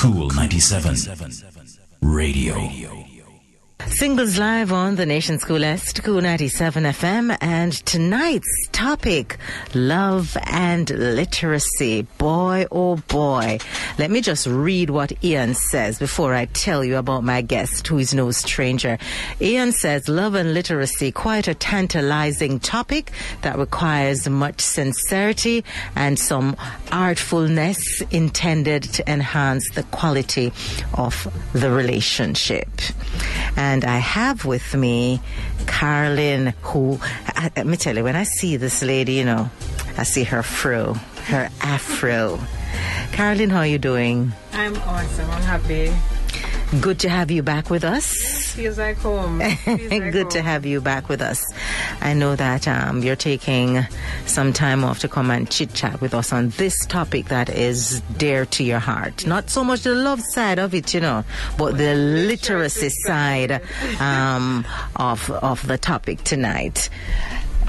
Cool 97 Radio. Singles live on the Nation's Coolest, Cool 97 FM, and tonight's topic, love and literacy. Boy, oh boy. Let me just read what Ian says before I tell you about my guest, who is no stranger. Ian says, love and literacy, quite a tantalizing topic that requires much sincerity and some artfulness intended to enhance the quality of the relationship. And I have with me Carolyn, who, I, let me tell you, when I see this lady, you know, I see her fro, her afro. Carolyn, how are you doing? I'm awesome. I'm happy. Good to have you back with us. Feels like home. Feels like Good to have you back with us. I know that um, you're taking some time off to come and chit chat with us on this topic that is dear to your heart. Not so much the love side of it, you know, but the literacy side um, of of the topic tonight.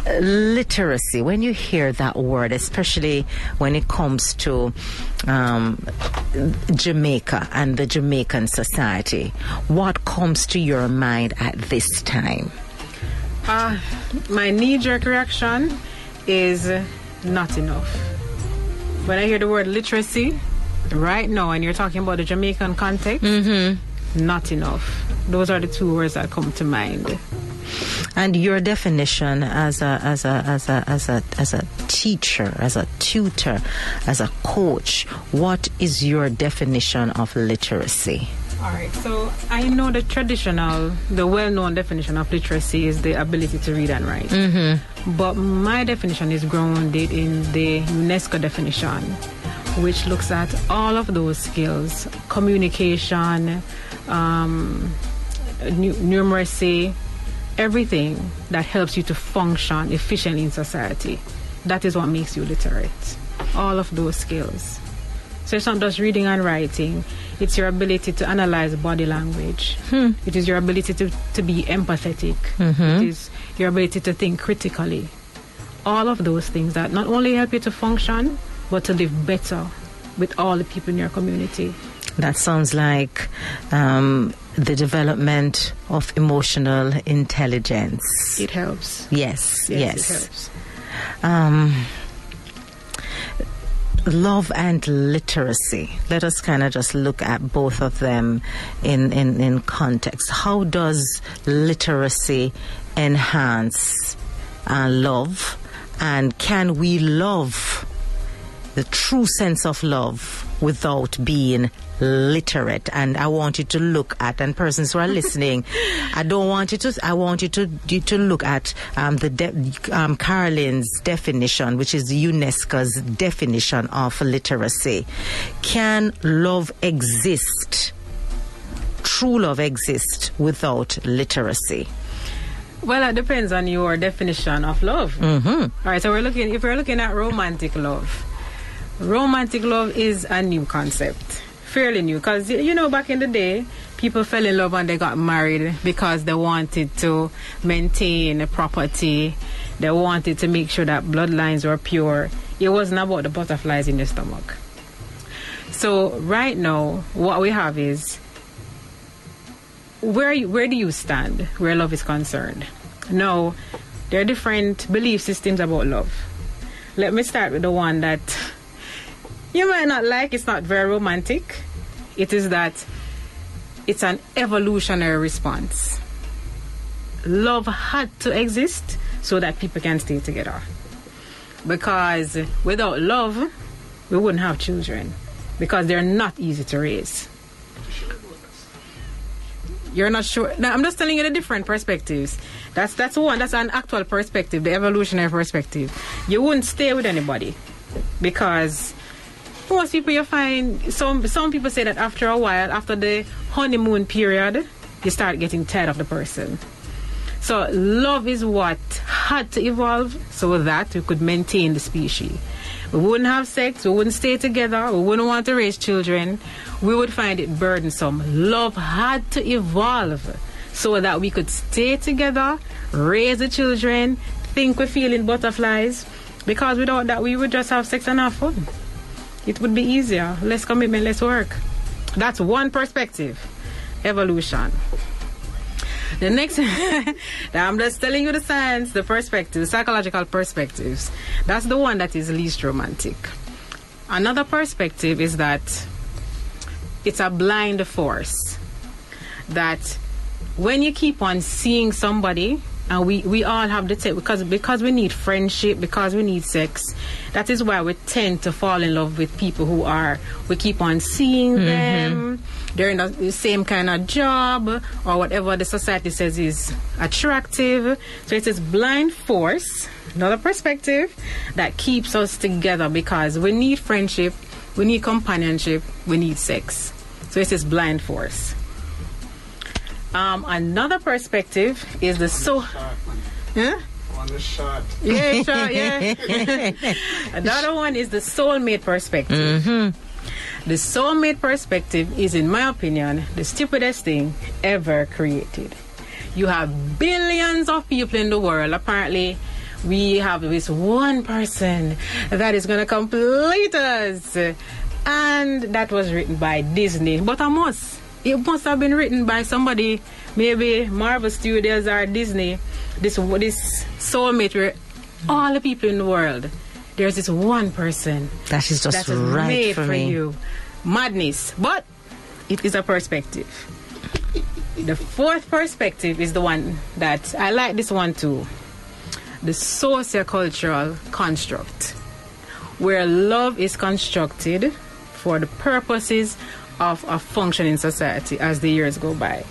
Literacy. When you hear that word, especially when it comes to um, Jamaica and the Jamaican society, what comes to your mind at this time? Uh, my knee-jerk reaction is not enough. When I hear the word literacy, right now, and you're talking about the Jamaican context, not enough. Those are the two words that come to mind. And your definition as a as a as a as a as a teacher, as a tutor, as a coach, what is your definition of literacy? All right, so I know the traditional, the well known definition of literacy is the ability to read and write. Mm-hmm. But my definition is grounded in the UNESCO definition, which looks at all of those skills communication, um, nu- numeracy, everything that helps you to function efficiently in society. That is what makes you literate. All of those skills. So it's not just reading and writing, it's your ability to analyze body language. It is your ability to, to be empathetic. It is your ability to think critically. All of those things that not only help you to function, but to live better with all the people in your community. That sounds like um, the development of emotional intelligence. It helps. Yes, Yes, yes. helps. Um, love and literacy. Let us kind of just look at both of them in, in, in context. How does literacy enhance uh, love? And can we love the true sense of love without being literate and i want you to look at and persons who are listening i don't want you to i want you to you to look at um, the de- um, carolyn's definition which is unesco's definition of literacy can love exist true love exist without literacy Well, it depends on your definition of love. Mm-hmm. All right, so we're looking. If we're looking at romantic love, romantic love is a new concept, fairly new. Because you know, back in the day, people fell in love and they got married because they wanted to maintain a property. They wanted to make sure that bloodlines were pure. It wasn't about the butterflies in your stomach. So right now, what we have is where where do you stand where love is concerned? No, there are different belief systems about love. Let me start with the one that you might not like. It's not very romantic. It is that it's an evolutionary response. Love had to exist so that people can stay together. Because without love, we wouldn't have children. Because they're not easy to raise. You're not sure. Now, I'm just telling you the different perspectives. That's that's one. That's an actual perspective, the evolutionary perspective. You wouldn't stay with anybody because most people you find some some people say that after a while, after the honeymoon period, you start getting tired of the person. So love is what had to evolve so that we could maintain the species. We wouldn't have sex, we wouldn't stay together, we wouldn't want to raise children, we would find it burdensome. Love had to evolve so that we could stay together, raise the children, think we're feeling butterflies, because without that we would just have sex and have fun. It would be easier, less commitment, less work. That's one perspective. Evolution. The next, I'm just telling you the science, the perspective, psychological perspectives. That's the one that is least romantic. Another perspective is that it's a blind force. That when you keep on seeing somebody, and we, we all have the tip because because we need friendship, because we need sex. That is why we tend to fall in love with people who are we keep on seeing mm-hmm. them. They're in the same kind of job or whatever the society says is attractive. So it is blind force, another perspective that keeps us together because we need friendship, we need companionship, we need sex. So it is blind force. Um, another perspective is the so. Huh? On the shot. Yeah, sure, yeah. Another one is the soulmate perspective. The soulmate perspective is, in my opinion, the stupidest thing ever created. You have billions of people in the world. Apparently, we have this one person that is going to complete us. And that was written by Disney. But I must. It must have been written by somebody, maybe Marvel Studios or Disney. This this soulmate where all the people in the world. There's this one person That is just that is right made for for you. Madness. But it is a perspective. The fourth perspective is the one that I like this one too. The sociocultural construct, where love is constructed for the purposes of a functioning society as the years go by.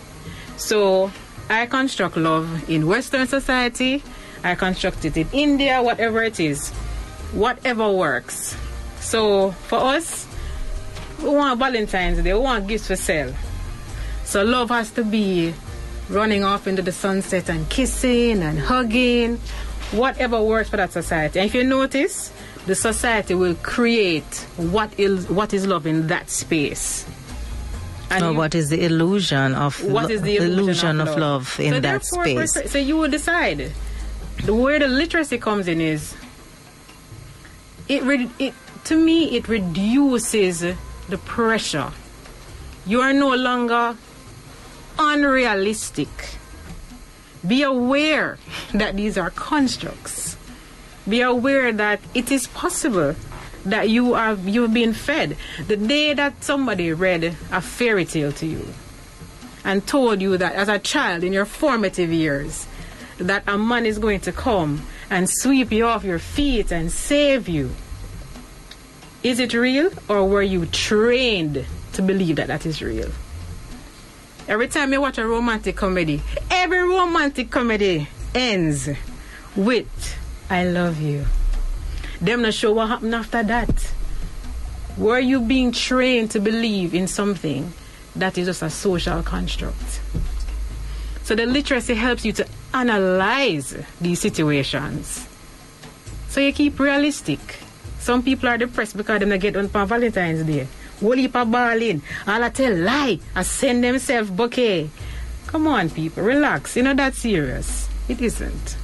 So I construct love in Western society, I construct it in India, whatever it is, whatever works. So for us, we want Valentine's Day, we want gifts for sale. So love has to be running off into the sunset and kissing and hugging, whatever works for that society. And if you notice, the society will create what is what is love in that space. And you- what is the illusion of what lo- is the illusion, of, love, in so that space? perse- So you will decide. The where the literacy comes in is it, re- it to me it reduces the pressure. You are no longer unrealistic. Be aware that these are constructs. Be aware that it is possible that you are you've been fed. The day that somebody read a fairy tale to you, and told you that as a child in your formative years that a man is going to come and sweep you off your feet and save you is it real or were you trained to believe that that is real every time you watch a romantic comedy every romantic comedy ends with i love you them not sure what happened after that were you being trained to believe in something that is just a social construct? So the literacy helps you to analyze these situations. So you keep realistic. Some people are depressed because they don't get on Valentine's Day. Whole heap balling. All I tell lie. I send themselves bouquet. Come on, people, relax. You know that's serious. It isn't.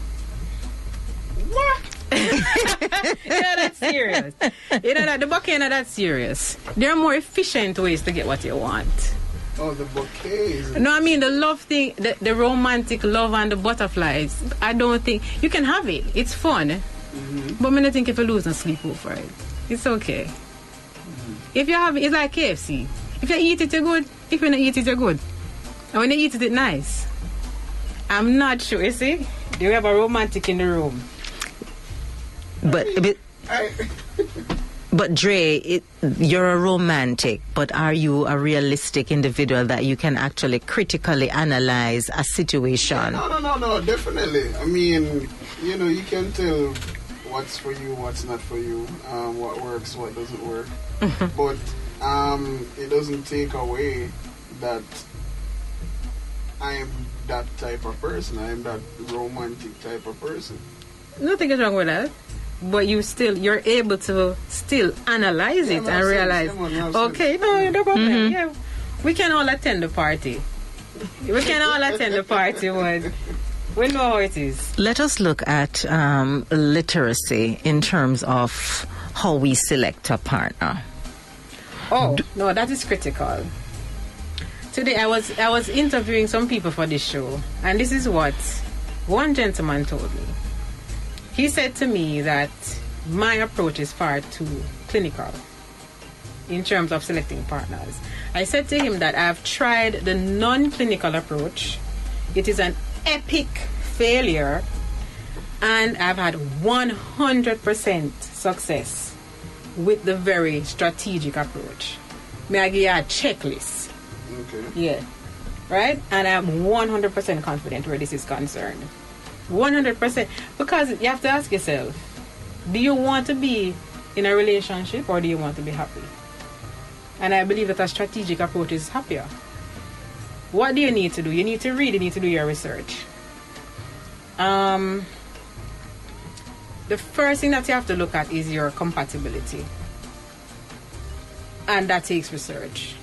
What? you know that's serious. You know that the bouquet not that serious. There are more efficient ways to get what you want. Oh, the bouquets. No, I mean the love thing, the, the romantic love and the butterflies. I don't think you can have it. It's fun, mm-hmm. but I don't think if you lose no sleep over it, it's okay. Mm-hmm. If you have, it, it's like KFC. If you eat it, you're good. If you don't eat it, you're good. And when you eat it, it's nice. I'm not sure. You see, do we have a romantic in the room? But but, I, but Dre, it, you're a romantic, but are you a realistic individual that you can actually critically analyze a situation? no, no, no, no, definitely. I mean, you know, you can tell what's for you, what's not for you, um, what works, what doesn't work. but um, it doesn't take away that I am that type of person. I am that romantic type of person. Nothing is wrong with that. But you still, you're able to still analyze Yeah, it and realize, Yeah, man, no sense. okay, no, no problem. Yeah, we can all attend the party. We can all attend the party, but we know how it is. Let us look at um, literacy in terms of how we select a partner. Oh, no, that is critical. Today I was I was interviewing some people for this show, and this is what one gentleman told me. He said to me that my approach is far too clinical in terms of selecting partners. I said to him that I've tried the non-clinical approach. It is an epic failure, and I've had 100% success with the very strategic approach. May I give you a checklist? Okay. Yeah. Right? And I'm 100% confident where this is concerned. 100%. Because you have to ask yourself do you want to be in a relationship or do you want to be happy? And I believe that a strategic approach is happier. What do you need to do? You need to read, you need to do your research. Um, the first thing that you have to look at is your compatibility. And that takes research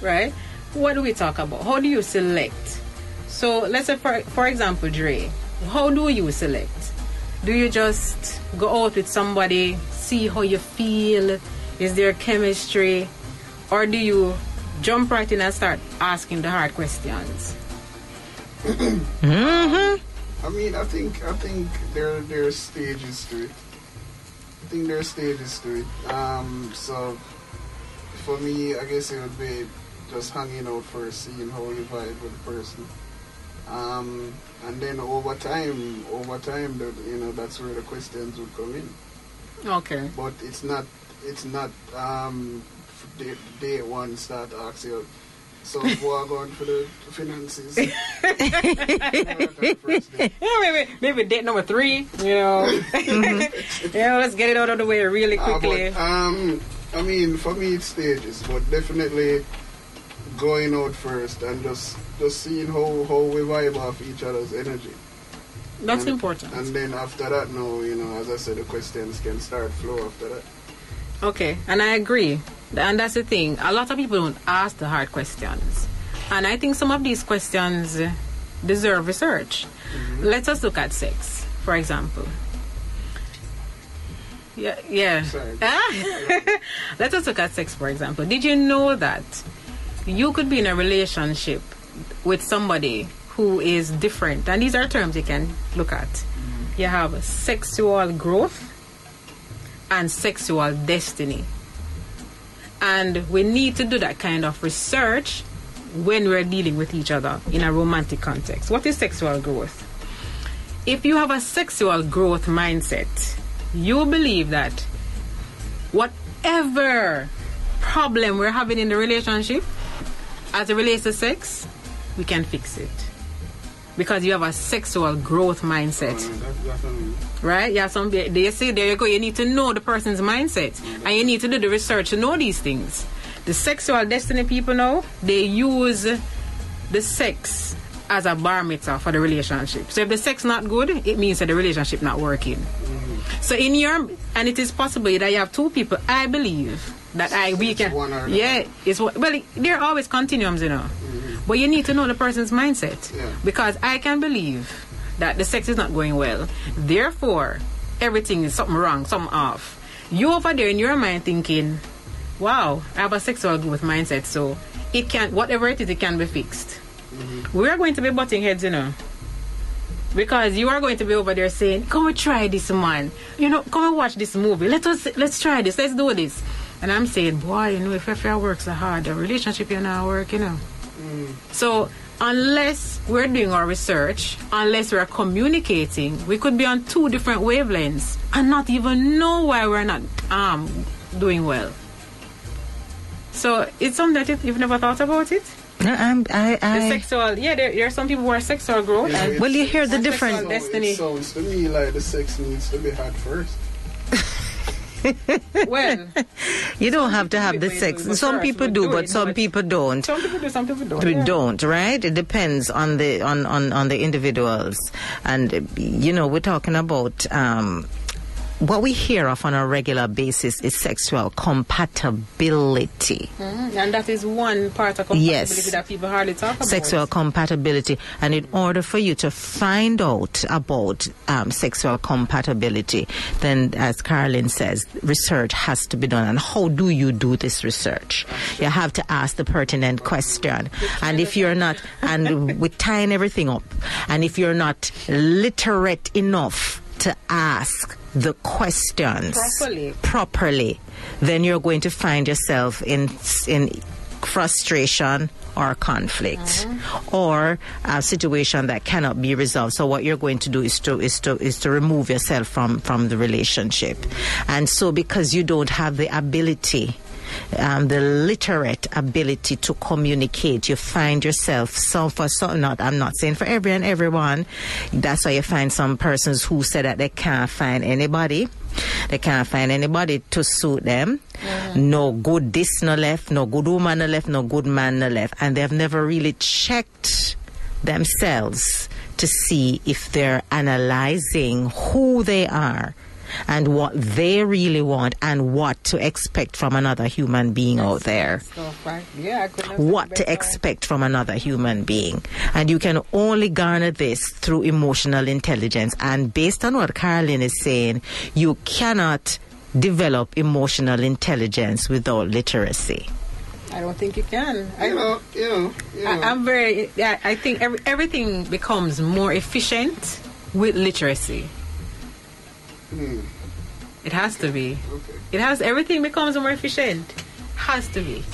right? What do we talk about? How do you select? So let's say, for, for example, Dre, how do you select? Do you just go out with somebody, see how you feel? Is there chemistry? Or do you jump right in and start asking the hard questions? I mean, I think I think there there are stages to it. I think there are stages to it. Um, so for me, I guess it would be just hanging out first, seeing how you vibe with the person. Um, and then over time, over time, that you know, that's where the questions would come in. Okay. But it's not, it's not um, day, day one start asking. So we're going for the finances. Yeah, maybe, maybe date number three, you know. yeah, let's get it out of the way really Ah, quickly. but, um, I mean, for me, it's stages, but definitely going out first and just just seeing how how we vibe off each other's energy. That's And- important. And then after that, now you know, as I said, the questions can start flow after that. Okay, and I agree. And that's the thing. A lot of people don't ask the hard questions. And I think some of these questions deserve research. Let us look at sex, for example. Yeah, yeah. Ah. Let us look at sex, for example. Did you know that you could be in a relationship with somebody who is different? And these are terms you can look at. Mm-hmm. You have sexual growth and sexual destiny. And we need to do that kind of research when we're dealing with each other in a romantic context. What is sexual growth? If you have a sexual growth mindset, you believe that whatever problem we're having in the relationship as it relates to sex, we can fix it. Because you have a sexual growth mindset oh, that, that's what I mean. right? Yeah, some they say there you go. You need to know the person's mindset, and you need to do the research to know these things. The sexual destiny people know they use the sex as a barometer for the relationship. So if the sex not good, it means that the relationship not working. Mm-hmm. So in your and it is possible that you have two people. I believe that I we can one or the yeah. It's well there are always continuums, you know. Mm-hmm. But you need to know the person's mindset Yeah. because I can believe that the sex is not going well. Therefore, everything is something wrong, something off. You over there in your mind thinking, "Wow, I have a sexual growth mindset, so it can whatever it is, it can be fixed." Mm-hmm. We are going to be butting heads, you know. Because you are going to be over there saying, "Come and try this, man. You know, come and watch this movie. Let us let's try this. Let's do this." And I'm saying, "Boy, you know, if your work so hard, the relationship you not work, you know." So unless we're doing our research, unless we're communicating, we could be on two different wavelengths and not even know why we're not um doing well. So it's something that you- you've never thought about it. No, I'm, I, The sexual, yeah, there, there are some people who are sexual growth. Yeah, and it's- well, you hear the and difference. sexual destiny. It sounds to me like the sex needs to be had first. well, you don't have to have the sex. Some people do, but some people don't. some people do, some people don't. we yeah. don't right it depends on the on on on the individuals and you know we're talking about um what we hear of on a regular basis is sexual compatibility. Mm, and that is one part of Yes. compatibility that people hardly talk about. Sexual compatibility, and in order for you to find out about um, sexual compatibility, then, as Carolyn says, research has to be done. And how do you do this research? You have to ask the pertinent question. And if you're not, and we're tying everything up, and if you're not literate enough to ask the questions Properly. properly, then you're going to find yourself in in frustration or conflict uh-huh. or a situation that cannot be resolved. So what you're going to do is to is to is to remove yourself from from the relationship. And so because you don't have the ability um, the literate ability to communicate. You find yourself some for some. Not I'm not saying for every and everyone. That's why you find some persons who say that they can't find anybody. They can't find anybody to suit them. No good this no left, no good woman no left, no good man no left, and they've never really checked themselves to see if they're analyzing who they are and what they really want and what to expect from another human being out there Stuff, right? Yeah, I couldn't have said what to better. expect from another human being. And you can only garner this through emotional intelligence. And based on what Carolyn is saying, you cannot develop emotional intelligence without literacy. I don't think you can. I, You know, you know, you know. I, I'm very. I, I think every, everything becomes more efficient with literacy. Hmm. It has to be. okay. It has. Everything becomes more efficient. Has to be.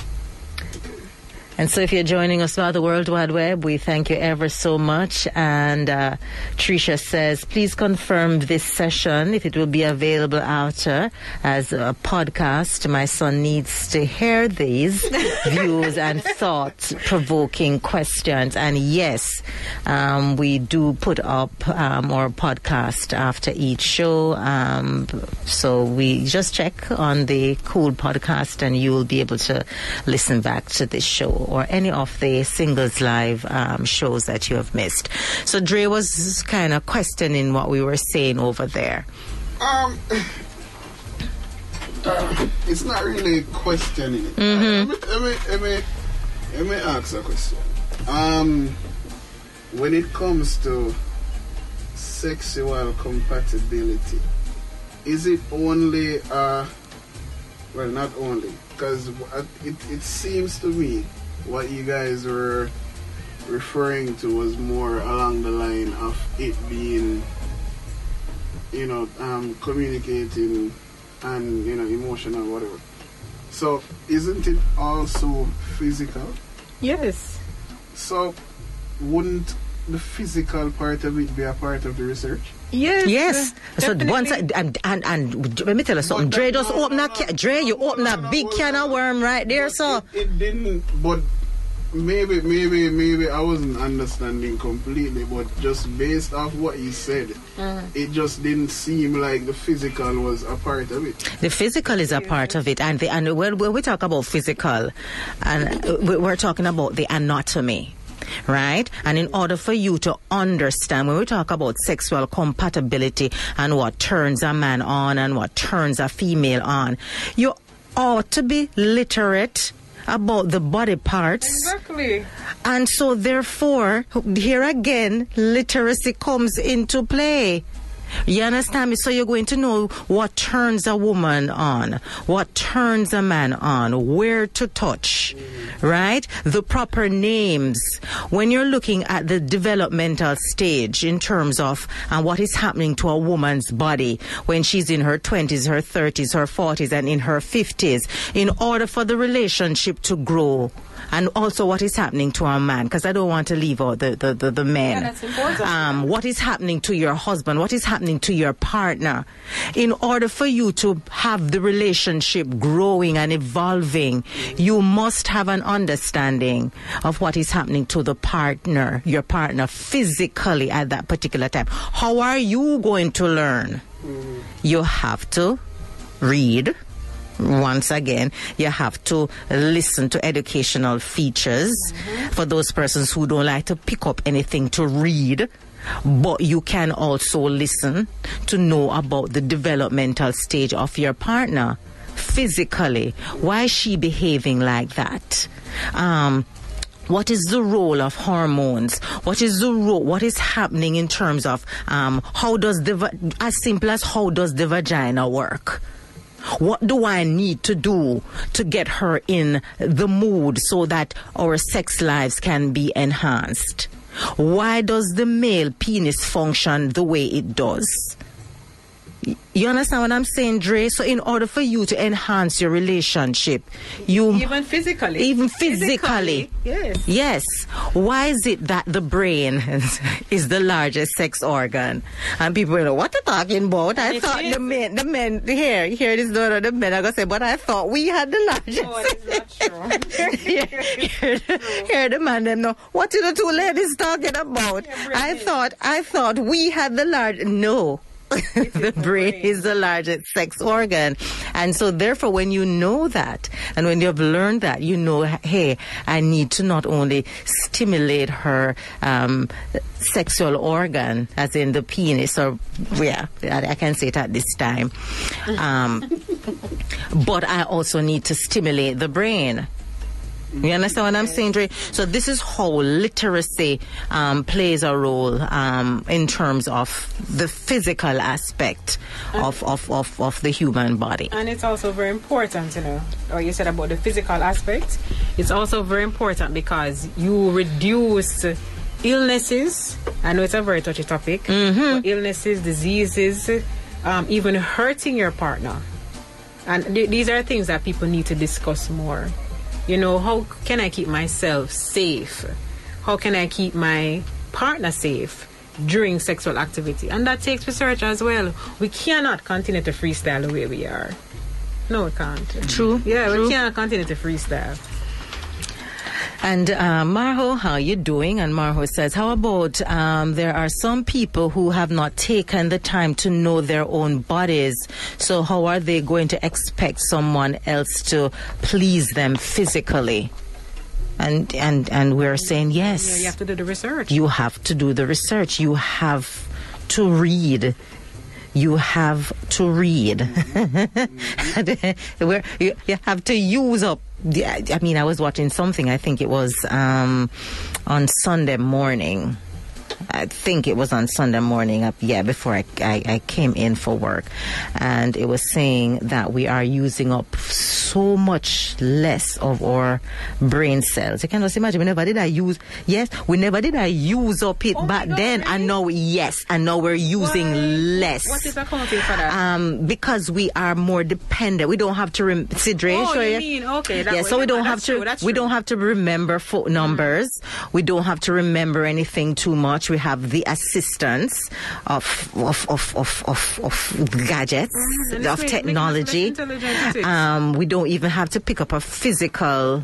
And so, if you're joining us via the World Wide Web, we thank you ever so much. And uh, Tricia says, please confirm this session if it will be available after as a podcast. My son needs to hear these views and thought-provoking questions. And yes, um, we do put up um, our podcast after each show. Um, so we just check on the Cool podcast, and you will be able to listen back to this show or any of the singles live um, shows that you have missed. So Dre was kind of questioning what we were saying over there. Um, uh, it's not really questioning it. Uh, let, me, let, me, let, me, let me ask a question. Um, when it comes to sexual compatibility, is it only, uh, well, not only, because it, it seems to me what you guys were referring to was more along the line of it being you know, um, communicating and, you know, emotional, whatever. So, isn't it also physical? Yes. So, wouldn't the physical part of it be a part of the research? Yes. Yes. So definitely. once I, and, and and let me tell you something. But Dre that- just no, open no, a no, ca- Dre, you open that big hold can of worm right there. But So it, it didn't. But maybe, maybe, maybe I wasn't understanding completely. But just based off what you said, it just didn't seem like the physical was a part of it. The physical is a part of it, and the and when, when we talk about physical, and uh, we're talking about the anatomy. Right? And in order for you to understand, when we talk about sexual compatibility and what turns a man on and what turns a female on, you ought to be literate about the body parts. Exactly. And so, therefore, here again, literacy comes into play. You understand me? So you're going to know what turns a woman on, what turns a man on, where to touch, right? The proper names. When you're looking at the developmental stage in terms of uh, what is happening to a woman's body when she's in her 20s, her 30s, her 40s, and in her 50s, in order for the relationship to grow, and also what is happening to our man, because I don't want to leave out the, the, the, the men. Yeah, that's important. Um, what is happening to your husband? What is happening to your partner? In order for you to have the relationship growing and evolving, you must have an understanding of what is happening to the partner, your partner physically at that particular time. How are you going to learn? You have to read once again, you have to listen to educational features for those persons who don't like to pick up anything to read. but you can also listen to know about the developmental stage of your partner physically. Why is she behaving like that? Um, what is the role of hormones? What is the role? What is happening in terms of um, how does the as simple as how does the vagina work? What do I need to do to get her in the mood so that our sex lives can be enhanced? Why does the male penis function the way it does? You understand what I'm saying, Dre? So, in order for you to enhance your relationship, you Even physically. even physically, Yes. Yes. Why is it that the brain is, is the largest sex organ? And people are like, what are you talking about? I It thought is. the men, the men, here, here this of the men are going to say, but I thought we had the largest. No, it's not true. here, here, the- here the man them know what are the two ladies talking about? I thought I thought we had the large no. the brain is the largest sex organ. And so therefore when you know that and when you have learned that, you know, hey, I need to not only stimulate her um, sexual organ, as in the penis, or yeah, I, I can say it at this time. Um, but I also need to stimulate the brain. You understand what I'm saying, Dre? So this is how literacy um, plays a role um, in terms of the physical aspect of, of, of, of the human body. And it's also very important, you know, or you said about the physical aspect. It's also very important because you reduce illnesses. I know it's a very touchy topic. But illnesses, diseases, um, even hurting your partner. And th- these are things that people need to discuss more. You know, how can I keep myself safe? How can I keep my partner safe during sexual activity? And that takes research as well. We cannot continue to freestyle the way we are. No, we can't. True, Yeah, true. we cannot continue to freestyle. And uh, Marho, how you doing? And Marho says, how about um, there are some people who have not taken the time to know their own bodies. So how are they going to expect someone else to please them physically? And and and we're saying yes. You have to do the research. you have to do the research. You have to read. You have to read. Where you, you have to use up. the- I mean, I was watching something. I think it was um, on Sunday morning. I think it was on Sunday morning up yeah before I, I, I came in for work and it was saying that we are using up so much less of our brain cells. You can just imagine we never did I use yes, we never did I use up it Oh back God, then really? and now yes, and now we're using Why? less. What is accounting for that? um, because we are more dependent. We don't have to rem- Oh, show you mean, okay, yeah, way. so we don't have to. true, we true. don't have to remember phone numbers. We don't have to remember anything too much. We have the assistance of of of of of, of gadgets Mm-hmm. of it's making us less technology. intelligent, it is. Um, we don't even have to pick up a physical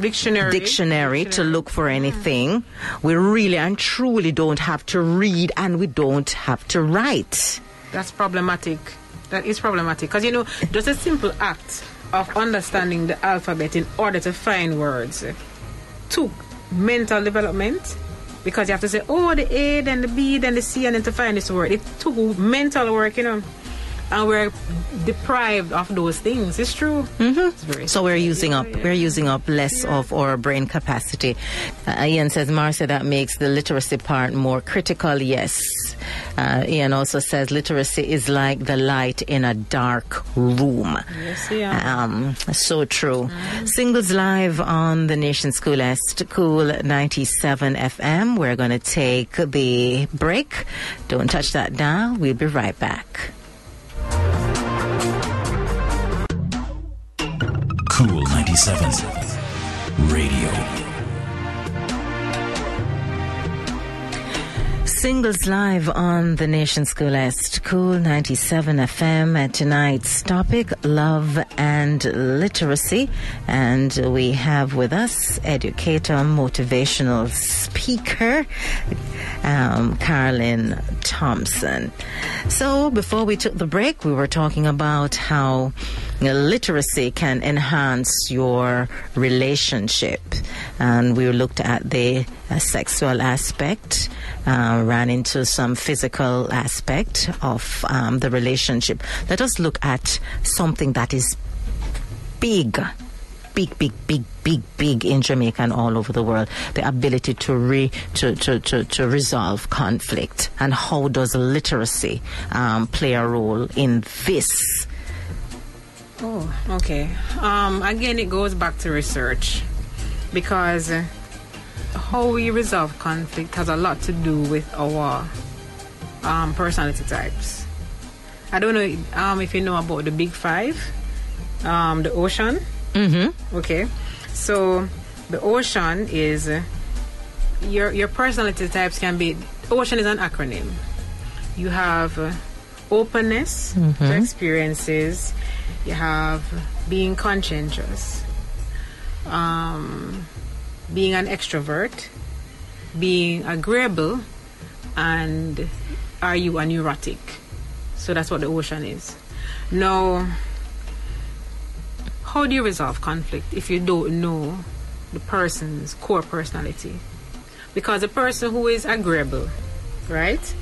dictionary. dictionary to look for anything. We really and truly don't have to read, and we don't have to write. That's problematic. That is problematic because you know, just a simple act of understanding the alphabet in order to find words took mental development because you have to say, oh, the A, then the B, then the C, and then to find this word. It took mental work, you know, and we're deprived of those things. It's true. Mm-hmm. So we're using up we're using up less of our brain capacity. Uh, Ian says, Marcia, that makes the literacy part more critical. Yes. Uh, Ian also says literacy is like the light in a dark room. Yes, yeah. Um, so true. Singles live on the Nation's Coolest Cool 97 FM. We're going to take the break. Don't touch that dial. We'll be right back. Cool 97. Radio. Singles live on the Nation School Cool 97 FM. Tonight's topic, love and literacy. And we have with us educator, motivational speaker, um, Carolyn Thompson. So before we took the break, we were talking about how literacy can enhance your relationship. And we looked at the a sexual aspect, uh, ran into some physical aspect of um, the relationship. Let us look at something that is big, big, big, big, big, big in Jamaica and all over the world. The ability to re to to to, to resolve conflict and how does literacy um, play a role in this? Oh, okay. Um, again, it goes back to research because how we resolve conflict has a lot to do with our um, personality types. I don't know um, if you know about the Big Five, um, the ocean. Mm-hmm. Okay, so the ocean is uh, your your personality types can be. Ocean is an acronym. You have uh, openness to experiences. You have being conscientious, um, being an extrovert, being agreeable, and are you a neurotic? So that's what the ocean is. Now, how do you resolve conflict if you don't know the person's core personality? Because a person who is agreeable, right?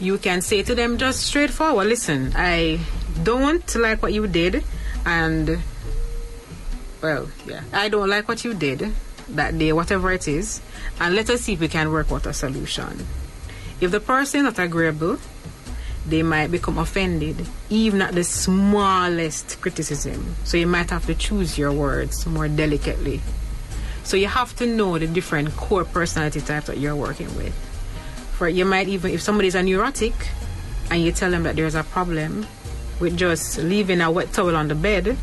You can say to them just straightforward, listen, I don't like what you did, and well, yeah, I don't like what you did that day, whatever it is, and let us see if we can work out a solution. If the person is not agreeable, they might become offended, even at the smallest criticism. So you might have to choose your words more delicately. So you have to know the different core personality types that you're working with. For you might even, if somebody's a neurotic, and you tell them that there's a problem with just leaving a wet towel on the bed,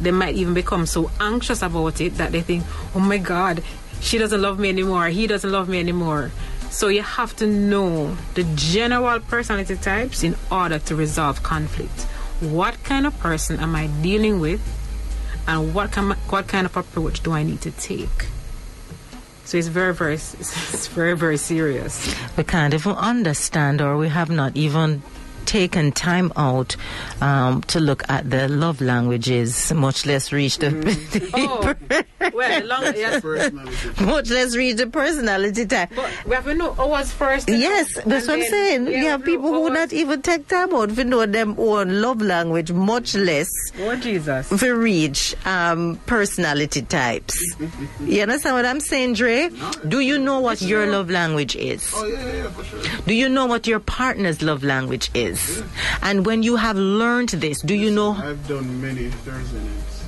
they might even become so anxious about it that they think, oh my God, she doesn't love me anymore, he doesn't love me anymore. So you have to know the general personality types in order to resolve conflict. What kind of person am I dealing with, and what kind what kind of approach do I need to take? So it's very very it's very very serious. We can't even understand, or we have not even taken time out um, to look at the love languages, much less reach the Oh, well, long, yes, Personality. much less reach the personality type. but we have to know ours first. Yes, that's and what I'm saying. yeah, you have people who ours- not even take time out to know them own love language, much less Oh Jesus. to reach um, personality types. you understand what I'm saying, Dre? Do you know what your love language is? Oh yeah, yeah, yeah, for sure. Do you know what your partner's love language is? And when you have learned this, do you know? I've done many Thursday nights.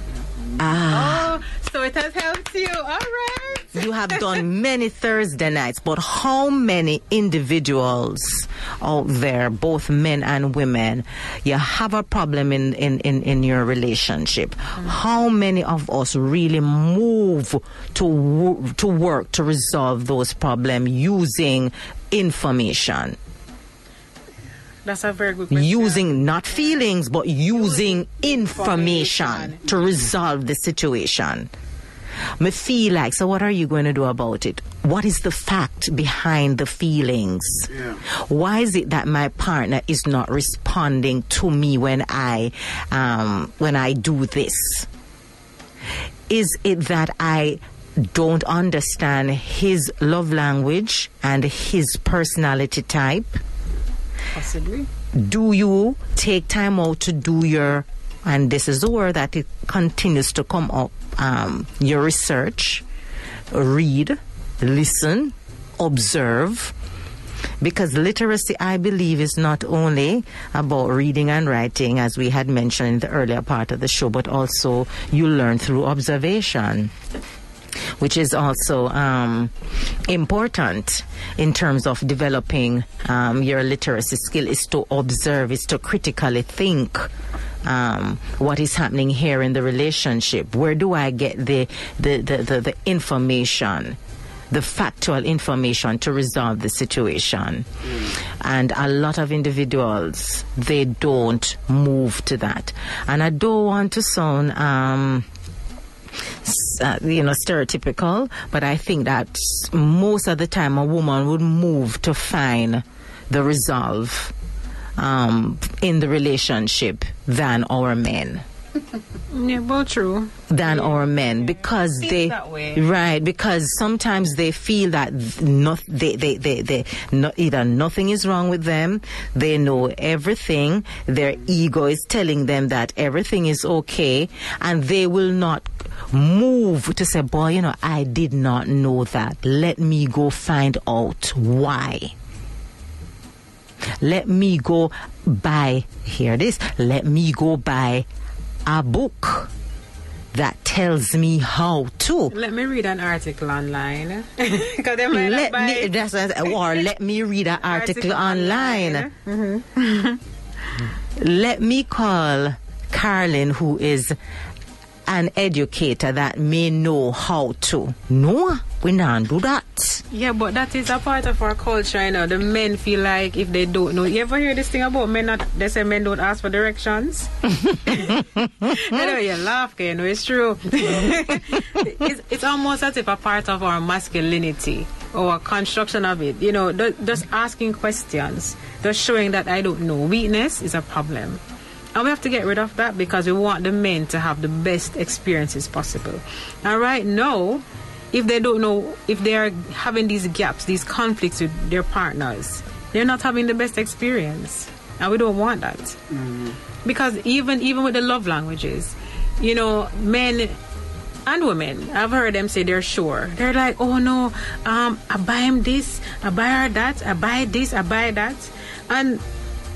Ah, Oh, so it has helped you. All right. you have done many Thursday nights, but how many individuals out there, both men and women, you have a problem in, in, in, in your relationship? How many of us really move to, to work to resolve those problems using information? That's a very good question. using not feelings but using information to resolve the situation. Me feel like so what are you going to do about it? What is the fact behind the feelings? Yeah. why is it that my partner is not responding to me when i um, when i do this? Is it that i don't understand his love language and his personality type Possibly. do you take time out to do your and this is the word that it continues to come up um, your research read listen observe because literacy i believe is not only about reading and writing as we had mentioned in the earlier part of the show but also you learn through observation which is also um, important in terms of developing um, your literacy skill is to observe is to critically think um, what is happening here in the relationship where do i get the the, the, the, the information the factual information to resolve the situation. And a lot of individuals, they don't move to that. And I don't want to sound, um, uh, you know, stereotypical, but I think that most of the time a woman would move to find the resolve um, in the relationship than our men. Yeah, well, true. than our men because they that way. right because sometimes they feel that th- not they they they, they no, either nothing is wrong with them they know everything their ego is telling them that everything is okay and they will not move to say boy you know I did not know that. Let me go find out why. Let me go buy here it is, let me go buy a book that tells me how to. Let me read an article online. Let me that's or let me read an article, online. Mm-hmm. let me call Carlin who is an educator that may know how to no we don't do that Yeah, but that is a part of our culture, you know. The men feel like if they don't know. You ever hear this thing about men not, they say men don't ask for directions? you know, you laugh, you know, it's true. it's, it's almost as if a part of our masculinity or construction of it, you know, th- just asking questions, just showing that I don't know. Weakness is a problem. And we have to get rid of that because we want the men to have the best experiences possible. And right now, if they don't know, if they are having these gaps, these conflicts with their partners, they're not having the best experience. And we don't want that. Because even even with the love languages, you know, men and women, I've heard them say they're sure. They're like, oh no, um, I buy him this, I buy her that, I buy this, I buy that. And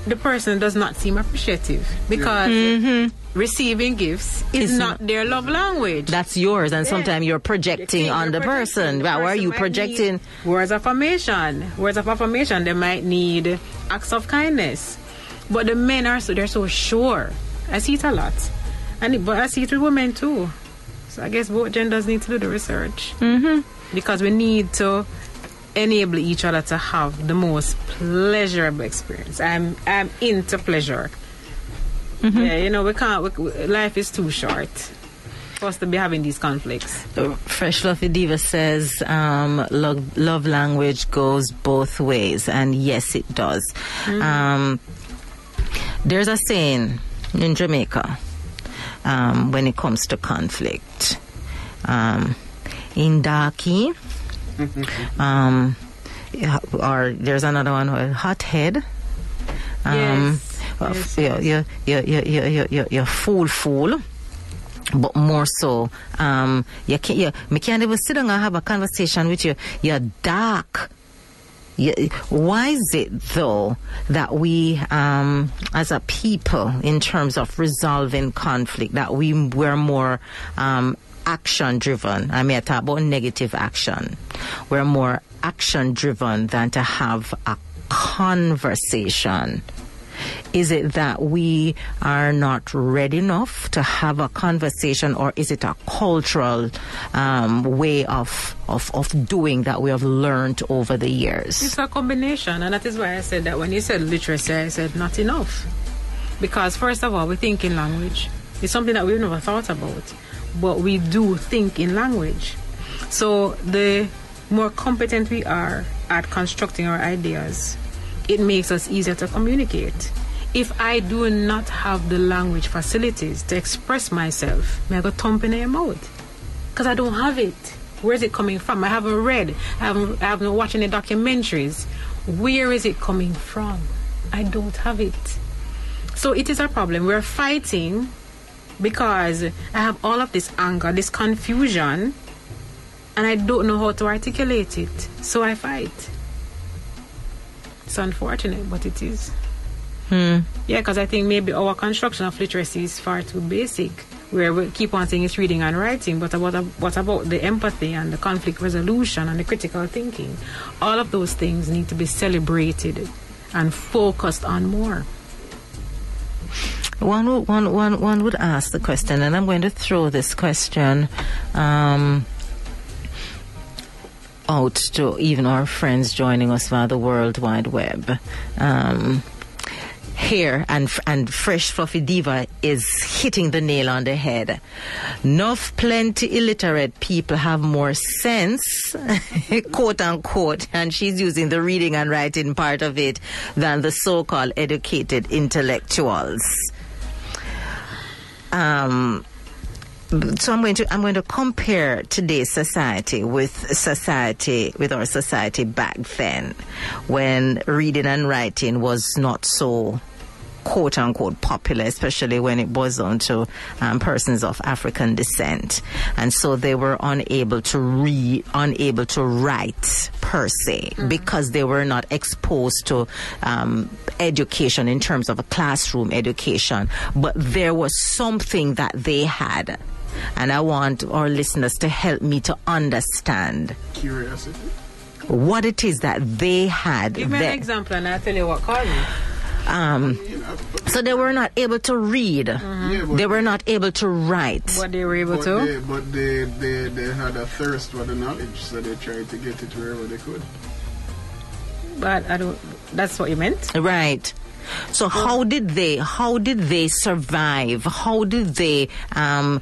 the person does not seem appreciative because receiving gifts is It's not their love language. that's yours and sometimes you're projecting You're on the projecting. person The Well, where are you projecting Words of affirmation. Words of affirmation. They might need acts of kindness. But the men are so they're so sure. I see it a lot, and it, but I see it with women too. So I guess both genders need to do the research mm-hmm. because we need to enable each other to have the most pleasurable experience. I'm I'm into pleasure. Yeah, you know we can't. We, life is too short for us to be having these conflicts. Fresh Fluffy Diva says um, love, love language goes both ways, and yes, it does. Um, there's a saying in Jamaica um, when it comes to conflict. Um, in Daki, um, or there's another one, uh, hothead. Um, yes, uh, yes. You're, you, you, you, you, you're fool, fool but more so um you can't you, me can't even sit down and have a conversation with you you're dark you, why is it though that we um, as a people in terms of resolving conflict that we were more um, action driven? I mean, I talk about negative action. We're more action driven than to have a conversation. Is it that we are not ready enough to have a conversation, or is it a cultural um, way of, of of doing that we have learned over the years? It's a combination, and that is why I said that when you said literacy, I said not enough. Because, first of all, we think in language. It's something that we've never thought about, but we do think in language. So, the more competent we are at constructing our ideas, it makes us easier to communicate. If I do not have the language facilities to express myself, I go thump in your mouth? because I don't have it. Where is it coming from? I haven't read. I haven't, I haven't watched any documentaries. Where is it coming from? I don't have it. So it is a problem. We're fighting because I have all of this anger, this confusion, and I don't know how to articulate it. So I fight. It's unfortunate, but it is. Hmm. Yeah, because I think maybe our construction of literacy is far too basic. Where we keep on saying it's reading and writing, but what, what about the empathy and the conflict resolution and the critical thinking? All of those things need to be celebrated and focused on more. One, would- one, one, one would ask the question, and I'm going to throw this question um, out to even our friends joining us via the World Wide Web. Um, here and and fresh fluffy diva is hitting the nail on the head. Enough plenty illiterate people have more sense, quote unquote, and she's using the reading and writing part of it than the so-called educated intellectuals. Um, so I'm going to I'm going to compare today's society with society with our society back then, when reading and writing was not so quote unquote popular, especially when it was on to um, persons of African descent. And so they were unable to read, unable to write per se because they were not exposed to um, education in terms of a classroom education. But there was something that they had. And I want our listeners to help me to understand Curiosity. what it is that they had. Give me an example and I'll tell you what caused it. Um, so they were not able to read. yeah, They were not able to write. What they were able But, to. they, but they, they, they had a thirst for the knowledge, so they tried to get it wherever they could. Mm-hmm. But I don't. That's what you meant. Right. So how did they how did they survive? How did they um,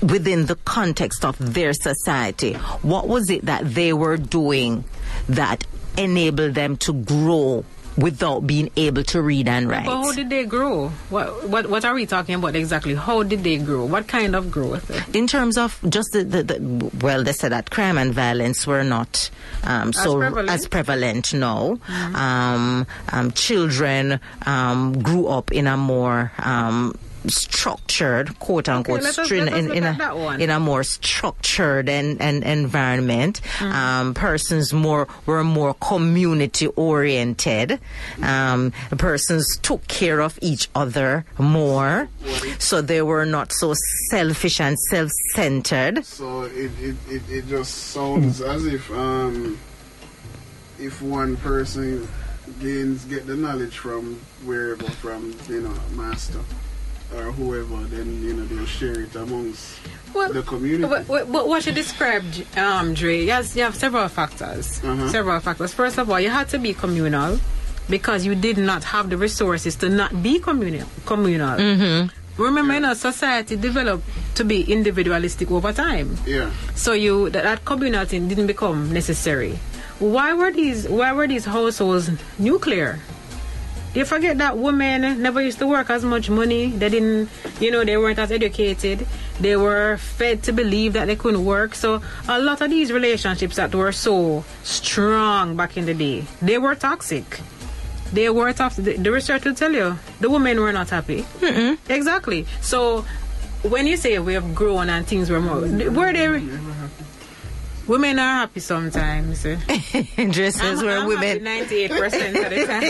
within the context of their society? What was it that they were doing that enabled them to grow without being able to read and write? But how did they grow? What what what are we talking about exactly? How did they grow? What kind of growth? in terms of just the, the, the well, they said that crime and violence were not um, so prevalent? as prevalent. No, um, um, children um, grew up in a more um, structured, quote unquote, let us- strin- in, in a in a more structured and, and environment. Um, persons more were more community oriented. Um, persons took care of each other more, so they were not so selfish and self centered. So it, it, it, it just sounds as if um, if one person gains get the knowledge from wherever from you know master or whoever, then you know they'll share it amongst Well, the community. But, but, but what you described, um, Dre, yes, you have several factors. Uh-huh. Several factors. First of all, you had to be communal because you did not have the resources to not be communal. communal. Mm-hmm. Remember, you know, society developed to be individualistic over time. yeah. So you that, that communal thing didn't become necessary. Why were these Why were these households nuclear? You forget that women never used to work as much money. They didn't, you know, they weren't as educated. They were fed to believe that they couldn't work. So a lot of these relationships that were so strong back in the day, they were toxic. They were toxic. The, the research will tell you the women were not happy. Exactly. So when you say we have grown and things were more, were they? Women are happy sometimes. Dresses were women. Ninety-eight percent of the time.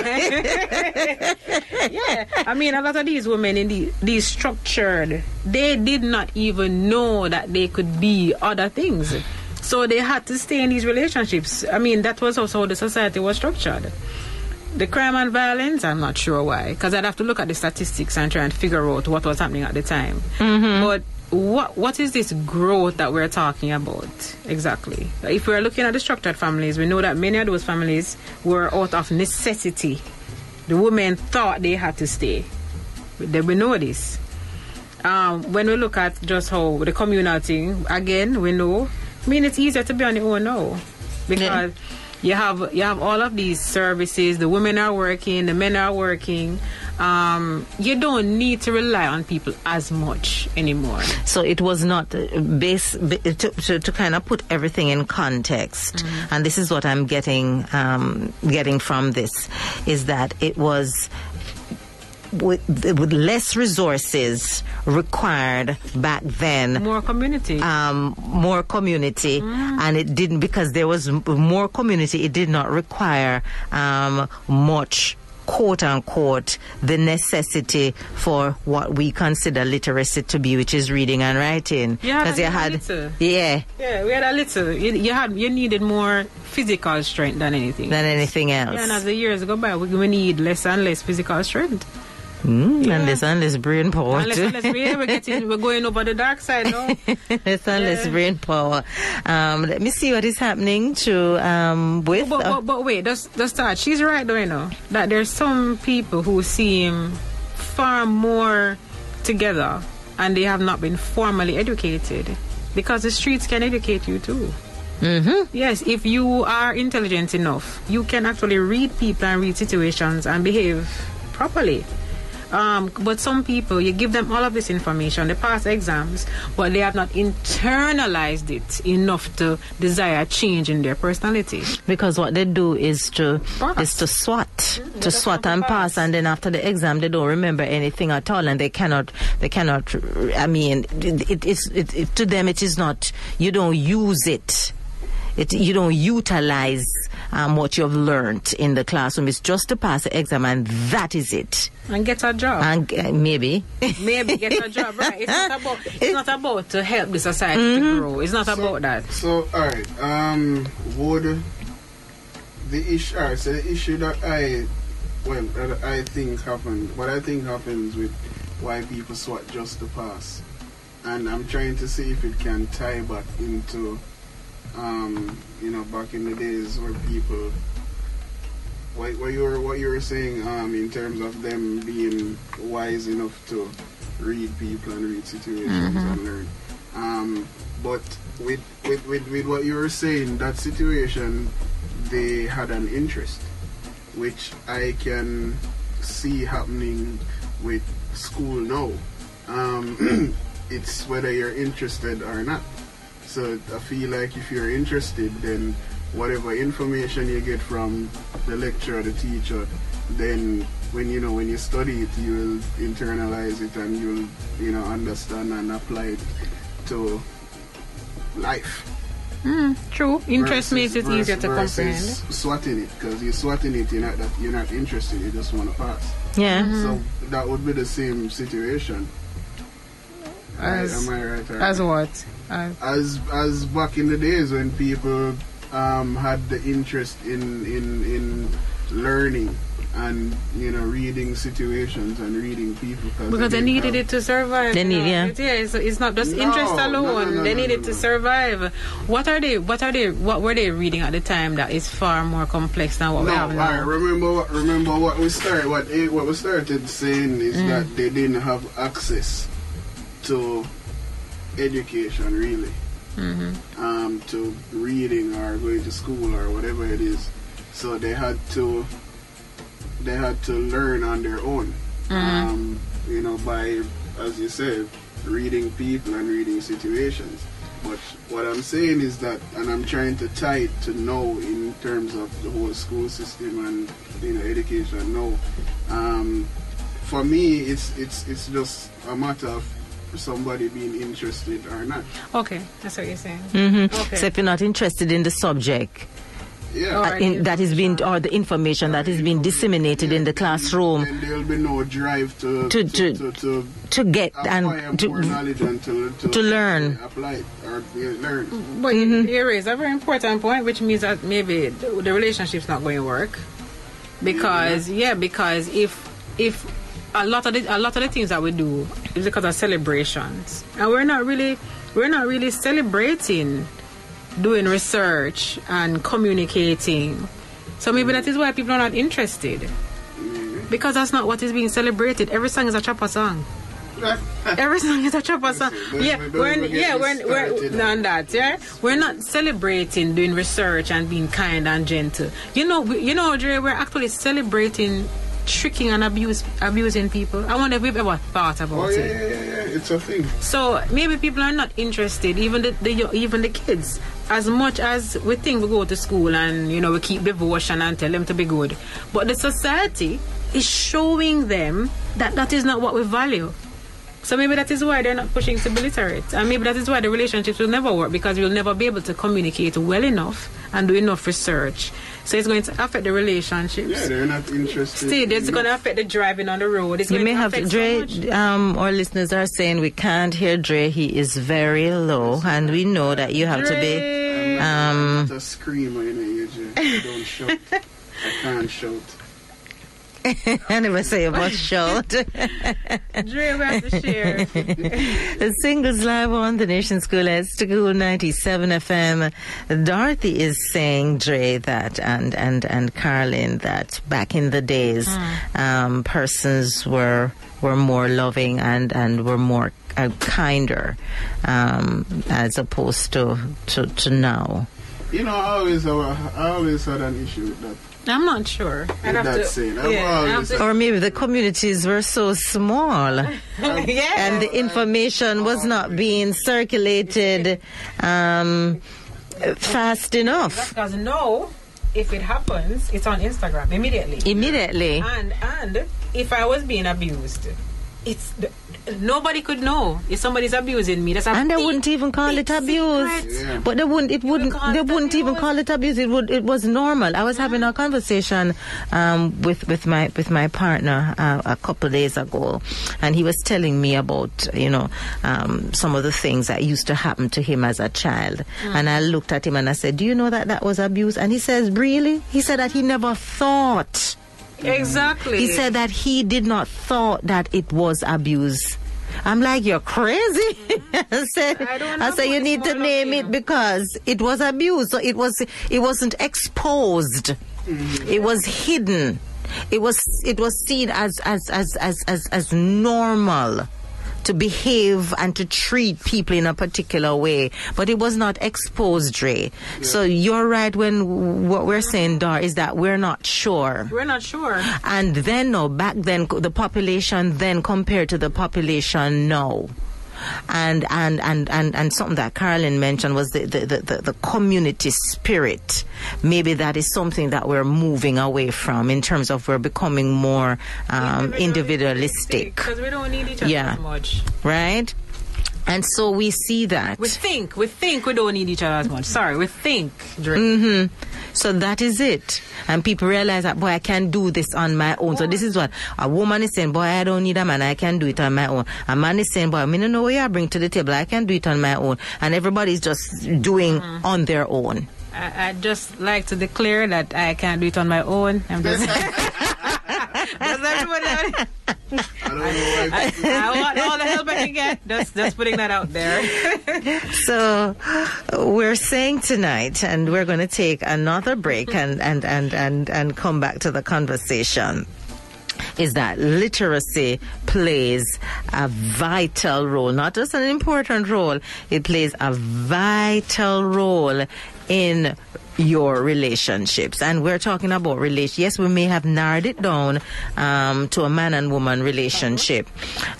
yeah, I mean, a lot of these women in the, these structured, they did not even know that they could be other things. So they had to stay in these relationships. I mean, that was also how the society was structured. The crime and violence, I'm not sure why, because I'd have to look at the statistics and try and figure out what was happening at the time. Mm-hmm. But what what is this growth that we're talking about exactly? If we're looking at the structured families, we know that many of those families were out of necessity. The women thought they had to stay. But we know this. Um, when we look at just how the communal thing, again, we know. I mean, it's easier to be on your own now because you have you have all of these services. The women are working, the men are working. Um, you don't need to rely on people as much anymore. So it was not uh, base to, to, to kind of put everything in context, and this is what I'm getting um, getting from this is that it was with, with less resources required back then More community. um, more community, and it didn't because there was more community. It did not require um, much. "Quote unquote," the necessity for what we consider literacy to be, which is reading and writing. Yeah, you yeah, had, yeah, yeah, we had a little. You, you had you needed more physical strength than anything. than anything else. yeah, and as the years go by, we, we need less and less physical strength. Mm, yeah. Unless, unless brain power. Unless, unless we, we're getting, we're going over the dark side now. Less and less Yeah. brain power. Um, let me see what is happening to um, with. but, uh, but, but wait, just, just start. She's right though, you know, that there's some people who seem far more together and they have not been formally educated because the streets can educate you too. mhm. Yes, if you are intelligent enough, you can actually read people and read situations and behave properly. Um, but some people, you give them all of this information, they pass exams, but they have not internalized it enough to desire change in their personality. Because what they do is to Pass. is to swat, to that's swat and pass, pass. and then after the exam they don't remember anything at all, and they cannot they cannot. I mean, it, it's it, it, to them it is not. You don't use it. It, you don't utilize um, what you've learned in the classroom. It's just to pass the exam, and that is it. And get a job. And uh, maybe Maybe get a job, right? It's not about it's not about to help the society Mm-hmm. to grow. It's not about that. So, alright, um, would the issue, alright, so the issue that I, well, that I think happens, what I think happens with why people swat just to pass, and I'm trying to see if it can tie back into, um, you know, back in the days where people, what, what you were, what you were saying, um, in terms of them being wise enough to read people and read situations and learn. Um, but with, with, with, with what you were saying, that situation, they had an interest, which I can see happening with school now. Um, it's whether you're interested or not. So I feel like if you're interested, then whatever information you get from the lecturer, the teacher, then when you know when you study it, you will internalize it and you'll you know understand and apply it to life. Hmm, true. Interest Versus- makes it easier to versus comprehend. Swatting it because you're swatting it, you're not that you're not interested. You just want to pass. yeah. So mm-hmm. that would be the same situation. Right, As- am I right? As right? what? As as as back in the days when people um, had the interest in in in learning and you know reading situations and reading people because they didn't needed have- it to survive. They you need- yeah. It- yeah. It's, it's not just No, interest no, no, alone. no, they no, needed no, to survive. What are they? What are they? What were they reading at the time that is far more complex than what we have alright, now? remember what remember what we started what what we started saying is Mm. that they didn't have access to education really. Mm-hmm. Um, to reading or going to school or whatever it is. So they had to they had to learn on their own. Mm-hmm. Um, you know, by as you said, reading people and reading situations. But what I'm saying is that, and I'm trying to tie it to know in terms of the whole school system and you know education. Now, um, for me, it's it's it's just a matter of somebody being interested or not. Okay, that's what you're saying. Mm-hmm. Okay. So if you're not interested in the subject, Yeah. All uh, right. in, that is being or the information that is being disseminated in the classroom And there'll be no drive to To- to, to- to, to to get and to knowledge and to, to, to learn. apply or yeah, learn. But Mm-hmm. you raise a very important point, which means that maybe the, the relationship's not going to work. Because yeah, because if if a lot of the, a lot of the things that we do is because of celebrations, and we're not really we're not really celebrating doing research and communicating. So maybe that is why people are not interested. Because that's not what is being celebrated. Every song is a chopper song. Every song is a chopper song. Yeah, we're, yeah, me we're, we're started on that. Yeah, we're not celebrating doing research and being kind and gentle. You know, we, you know, Dre, we're actually celebrating tricking and abuse, abusing people. I wonder if we've ever thought about Oh yeah, it. yeah, yeah, yeah. It's a thing. So maybe people are not interested, even the, the even the kids, as much as we think we go to school and you know we keep devotion and tell them to be good. But the society is showing them that that is not what we value. So maybe that is why they're not pushing to be literate, and maybe that is why the relationships will never work because we'll never be able to communicate well enough and do enough research. So it's going to affect the relationships. Yeah, they're not interested. Still, it's in going to affect the driving on the road. It's You going may to have affect Dre. so um, our listeners are saying we can't hear Dre. He is very low, and we know that you have to be. Dre. Um, Not a screamer in the age. I don't shout. I can't shout. I never say about shout. Dre, we have to share. The singles live on the Nation's Coolest Cool 97 FM. Dorothy is saying, Dre, that, and, and, and Carolyn, that back in the days, um, persons were, were more loving and, and were more uh, kinder, um, as opposed to, to, to now. You know, I always have a, I always had an issue with that. I'm not sure. I'd have that to- scene. I've yeah, I'd have to- Or maybe the communities were so small. yeah. and the information was not being circulated um, fast enough. Because no, if it happens, it's on Instagram immediately. Immediately. And and if I was being abused, it's nobody could know if somebody's abusing me. That's a And they big, wouldn't even call it abuse. Yeah. But they wouldn't. It wouldn't. call They it wouldn't even call it abuse. It would. It was normal. I was having a conversation um, with with my with my partner uh, a couple of days ago, and he was telling me about you know um, some of the things that used to happen to him as a child. And I looked at him and I said, "Do you know that that was abuse?" And he says, "Really?" He said that he never thought. Mm-hmm. Exactly. He said that he did not thought that it was abuse. I'm like, you're crazy. I said, I I said you need to name it because it was abuse. So it was, it wasn't exposed. It was hidden. It was, it was seen as, as, as, as, as, as normal to behave and to treat people in a particular way, but it was not exposed, Ray. So you're right when what we're saying, Dar, is that we're not sure. We're not sure. And then, no, back then, the population then compared to the population now. And, and, and, and, and something that Carolyn mentioned was the, the, the, the, the community spirit. Maybe that is something that we're moving away from in terms of we're becoming more um, individualistic, Because we don't need each other Yeah. as much. right? And so we see that. We think, we think we don't need each other as much. Sorry, we think. Drake. Mm. So that is it. And people realize that, boy, I can do this on my own. So this is what a woman is saying, boy, I don't need a man. I can do it on my own. A man is saying, boy, I don't know what you bring to the table. I can do it on my own. And everybody's just doing on their own. I, I'd just like to declare that I can't do it on my own. I'm just. Does everybody I don't know. I want all the help I can get. Just, just putting that out there. So we're saying tonight, and we're going to take another break and, and, and, and, and come back to the conversation. Is that literacy plays a vital role, not just an important role, it plays a vital role in your relationships. And we're talking about relation. Yes, we may have narrowed it down um, to a man and woman relationship,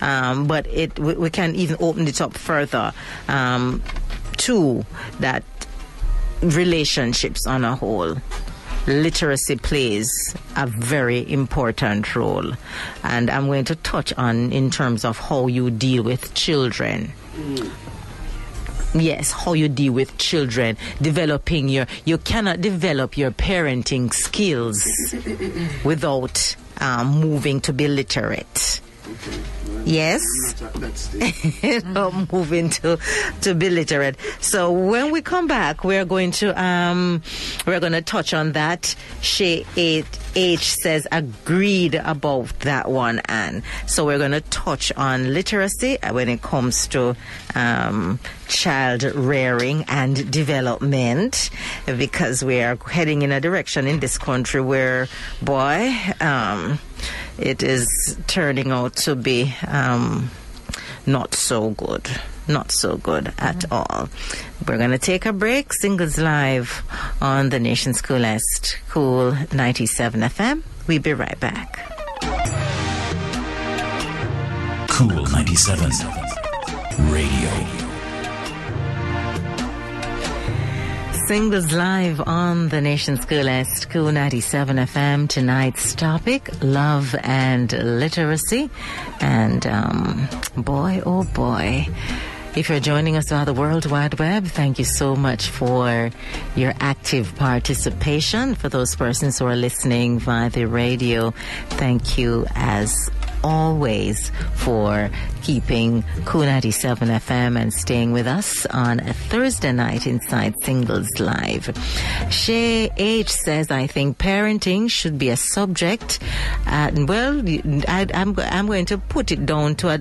um, but it we, we can even open it up further um, to that relationships on a whole. Literacy plays a very important role, and I'm going to touch on in terms of how you deal with children. Yes, how you deal with children, developing your, you cannot develop your parenting skills without um, moving to be literate. Yes? Not at that stage. Not moving to to be literate. So when we come back, we're going to um we're going to touch on that. She eight H says agreed about that one, and so we're going to touch on literacy when it comes to um, child rearing and development, because we are heading in a direction in this country where, boy, um, it is turning out to be um, not so good. Not so good at all. We're going to take a break. Singles live on the Nation's Coolest Cool 97 FM. We'll be right back. Cool 97. Radio. Singles live on the nation's Coolest Cool 97 FM. Tonight's topic, love and literacy. And um, boy, oh boy. If you're joining us via the World Wide Web, thank you so much for your active participation. For those persons who are listening via the radio, thank you as always for keeping Cool 97 FM and staying with us on a Thursday night inside Singles Live. Shay H says, I think parenting should be a subject. Uh, well, I, am I'm going to put it down to,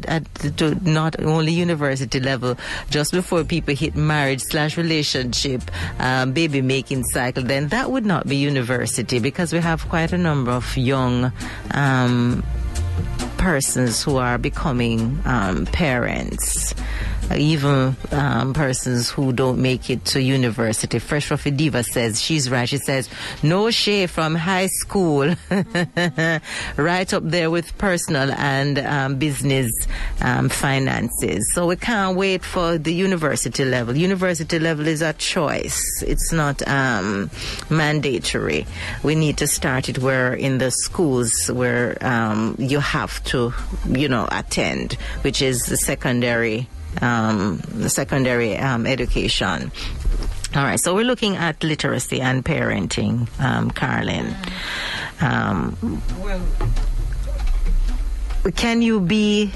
to not only university level, just before people hit marriage slash relationship, um, baby making cycle, then that would not be university because we have quite a number of young um, persons who are becoming um, parents. Even um, persons who don't make it to university. Fresh Fluffy Diva says she's right. She says no shade from high school, right up there with personal and um, business um, finances. So we can't wait for the university level. University level is a choice. It's not um, mandatory. We need to start it where in the schools where um, you have to, you know, attend, which is the secondary um, secondary um, education. All right, so we're looking at literacy and parenting, um, Carolyn. Um, Well, can you be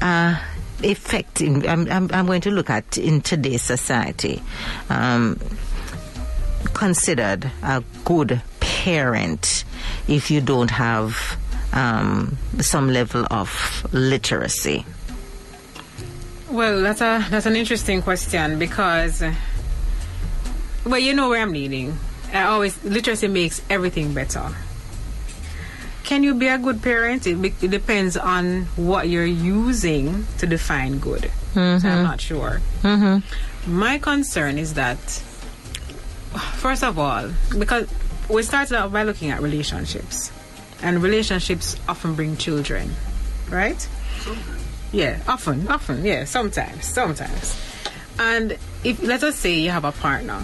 uh, effective? I'm, I'm, I'm going to look at in today's society. Um, considered a good parent if you don't have um, some level of literacy? Well, that's a that's an interesting question because, well, you know where I'm leading. I always literacy makes everything better. Can you be a good parent? It, be- it depends on what you're using to define good. So I'm mm-hmm. not sure. Mm-hmm. My concern is that, first of all, because we started out by looking at relationships, and relationships often bring children, right? Yeah, often, often, yeah, sometimes, sometimes. And if let us say you have a partner,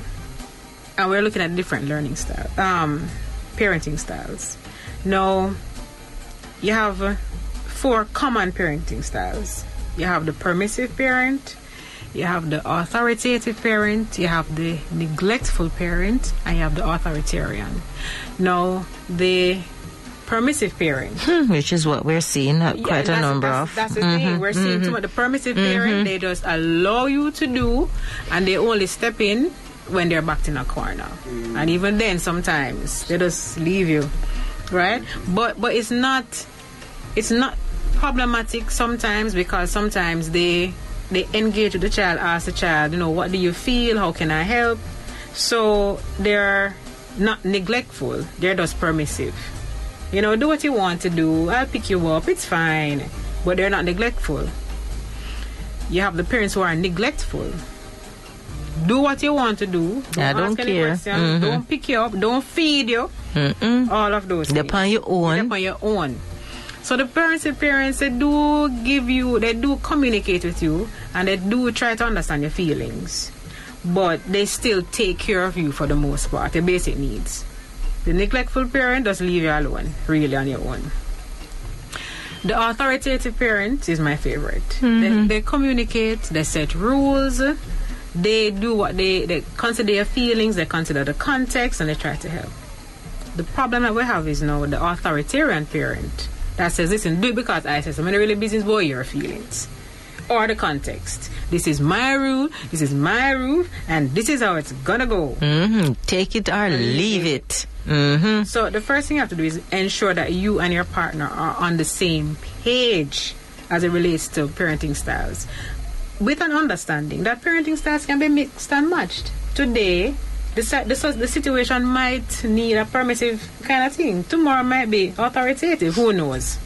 and we're looking at different learning styles, um, parenting styles. Now, you have four common parenting styles. You have the permissive parent, you have the authoritative parent, you have the neglectful parent, and you have the authoritarian. Now, the permissive parent hmm, Which is what we're seeing uh, yeah, quite a that's- number that's, of. That's the thing. Mm-hmm, we're seeing mm-hmm. too much. The permissive parent, mm-hmm. they just allow you to do, and they only step in when they're backed in a corner. Mm. And even then, sometimes they just leave you, right? But but it's not it's not problematic sometimes because sometimes they they engage with the child, ask the child, you know, what do you feel? How can I help? So they're not neglectful. They're just permissive. You know, do what you want to do. I'll pick you up. It's fine. But they're not neglectful. You have the parents who are neglectful. Do what you want to do. Don't Yeah, don't ask any care. questions. Mhm. Don't pick you up. Don't feed you. Mm-mm. All of those. On your own. On your own. So the parents and parents they do give you they do communicate with you and they do try to understand your feelings. But they still take care of you for the most part, your basic needs. The neglectful parent does leave you alone, really on your own. The authoritative parent is my favorite. They, mm-hmm. they communicate, they set rules, they do what they, they consider your feelings, they consider the context, and they try to help. The problem that we have is now the authoritarian parent that says, listen, do it because I said so. I'm in a really business boy, your feelings. Or the context. This is my rule, this is my rule, and this is how it's gonna go. hmm Take it or leave it. hmm So the first thing you have to do is ensure that you and your partner are on the same page as it relates to parenting styles. With an understanding that parenting styles can be mixed and matched. Today, the, the, the situation might need a permissive kind of thing. Tomorrow might be authoritative. Who knows?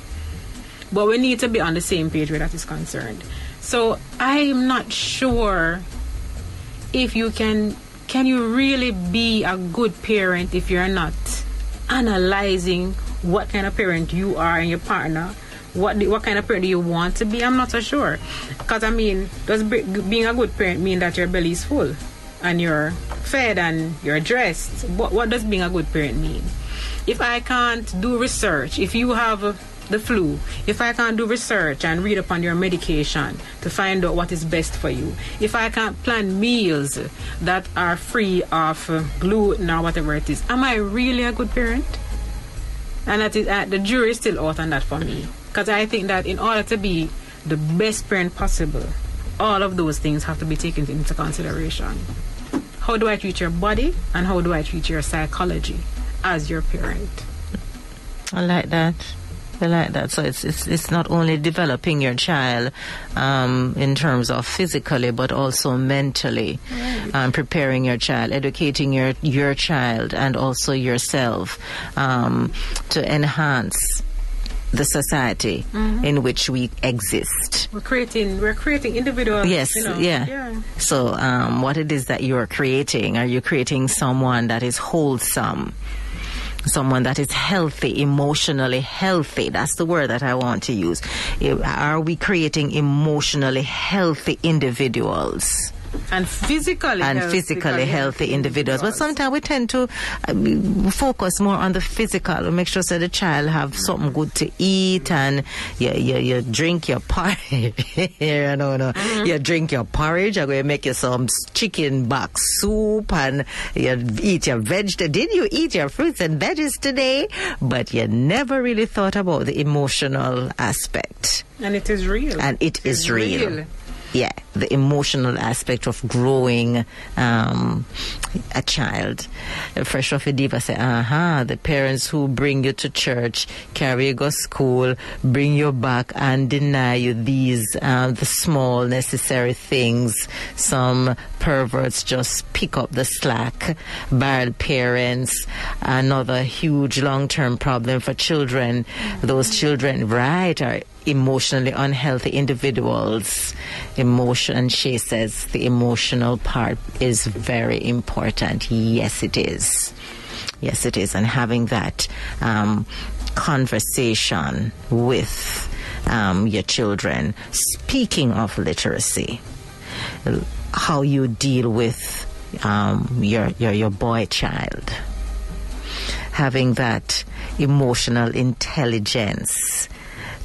But we need to be on the same page where that is concerned. So I'm not sure if you can can you really be a good parent if you're not analyzing what kind of parent you are and your partner? What do, what kind of parent do you want to be? I'm not so sure. Because i mean does be, being a good parent mean that your belly is full and you're fed and you're dressed? What, what does being a good parent mean? If i can't do research if you have the flu. If i can't do research and read upon your medication to find out what is best for you. If i can't plan meals that are free of gluten or whatever it is. Am i really a good parent? And that is uh, the jury is still out on that for me. Because i think that in order to be the best parent possible all of those things have to be taken into consideration. How do i treat your body and how do i treat your psychology as your parent? I like that. Like that. So it's it's it's not only developing your child um, in terms of physically, but also mentally, um, preparing your child, educating your your child, and also yourself um, to enhance the society in which we exist. We're creating we're creating individuals. Yes, you know, yeah. yeah. So, um, what it is that you are creating? Are you creating someone that is wholesome? Someone that is healthy, emotionally healthy. That's the word that I want to use. Eh, Are we creating emotionally healthy individuals? And physically and health- physically healthy individuals. But sometimes we tend to uh, focus more on the physical. We make sure that the child have something good to eat and you, you, you drink your porridge. you know, no. You drink your porridge. I'm going to make you some chicken back soup and you eat your vegetables. Did you eat your fruits and veggies today? But you never really thought about the emotional aspect. and it is real. And it It's is real yeah, the emotional aspect of growing um, a child. Fresh Fluffy Diva say, aha, the parents who bring you to church, carry you to school, bring you back and deny you these, uh, the small necessary things. Some perverts just pick up the slack. Bad parents, another huge long-term problem for children. Those children, right, are emotionally unhealthy individuals. Emotion, and she says the emotional part is very important. Yes, it is. Yes, it is. And having that um, conversation with um, your children. Speaking of literacy, how you deal with um, your, your your boy child, having that emotional intelligence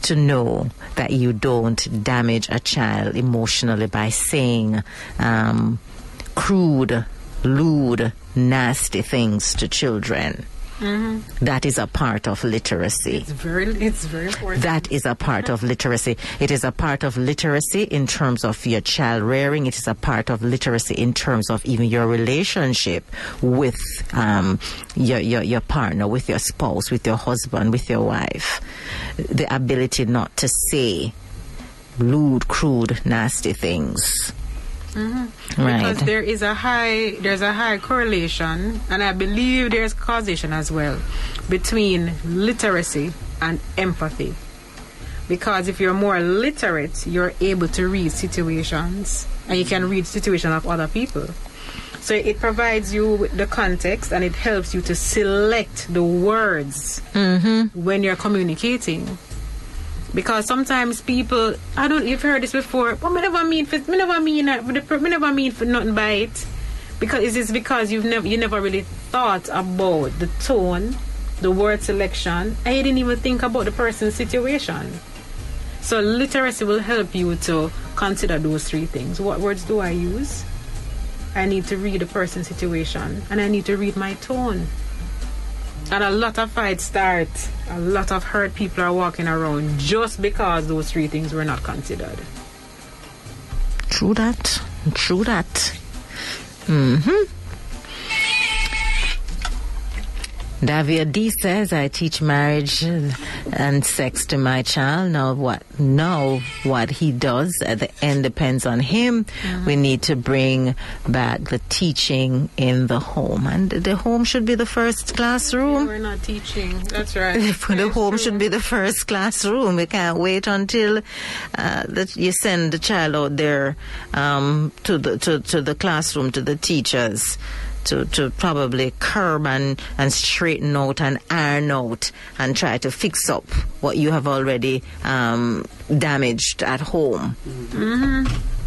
to know that you don't damage a child emotionally by saying um, crude, lewd, nasty things to children. That is a part of literacy. It's very it's very important. That is a part of literacy. It is a part of literacy in terms of your child rearing. It is a part of literacy in terms of even your relationship with um, your, your your partner, with your spouse, with your husband, with your wife. The ability not to say lewd, crude, nasty things. Mm-hmm. Right. because there is a high there's a high correlation and i believe there's causation as well between literacy and empathy. Because if you're more literate you're able to read situations and you can read situations of other people. So it provides you with the context and it helps you to select the words mm-hmm. when you're communicating because sometimes people I don't you've heard this before but me never mean for me never mean uh, for the me never mean for nothing by it. Because it's just because you've never you never really thought about the tone the word selection you didn't even think about the person's situation? So literacy will help you to consider those three things. What words do I use? I need to read the person's situation and I need to read my tone and a lot of fights start. A lot of hurt people are walking around just because those three things were not considered. True that. True that. Mm-hmm. Davia D says, I teach marriage and sex to my child. Now what, now what he does at the end depends on him. We need to bring back the teaching in the home. And the home should be the first classroom. We're not teaching. That's right. the home true. should be the first classroom. We can't wait until uh, that you send the child out there um, to the to, to the classroom to the teachers. To, to probably curb and, and straighten out and iron out and try to fix up what you have already um, damaged at home.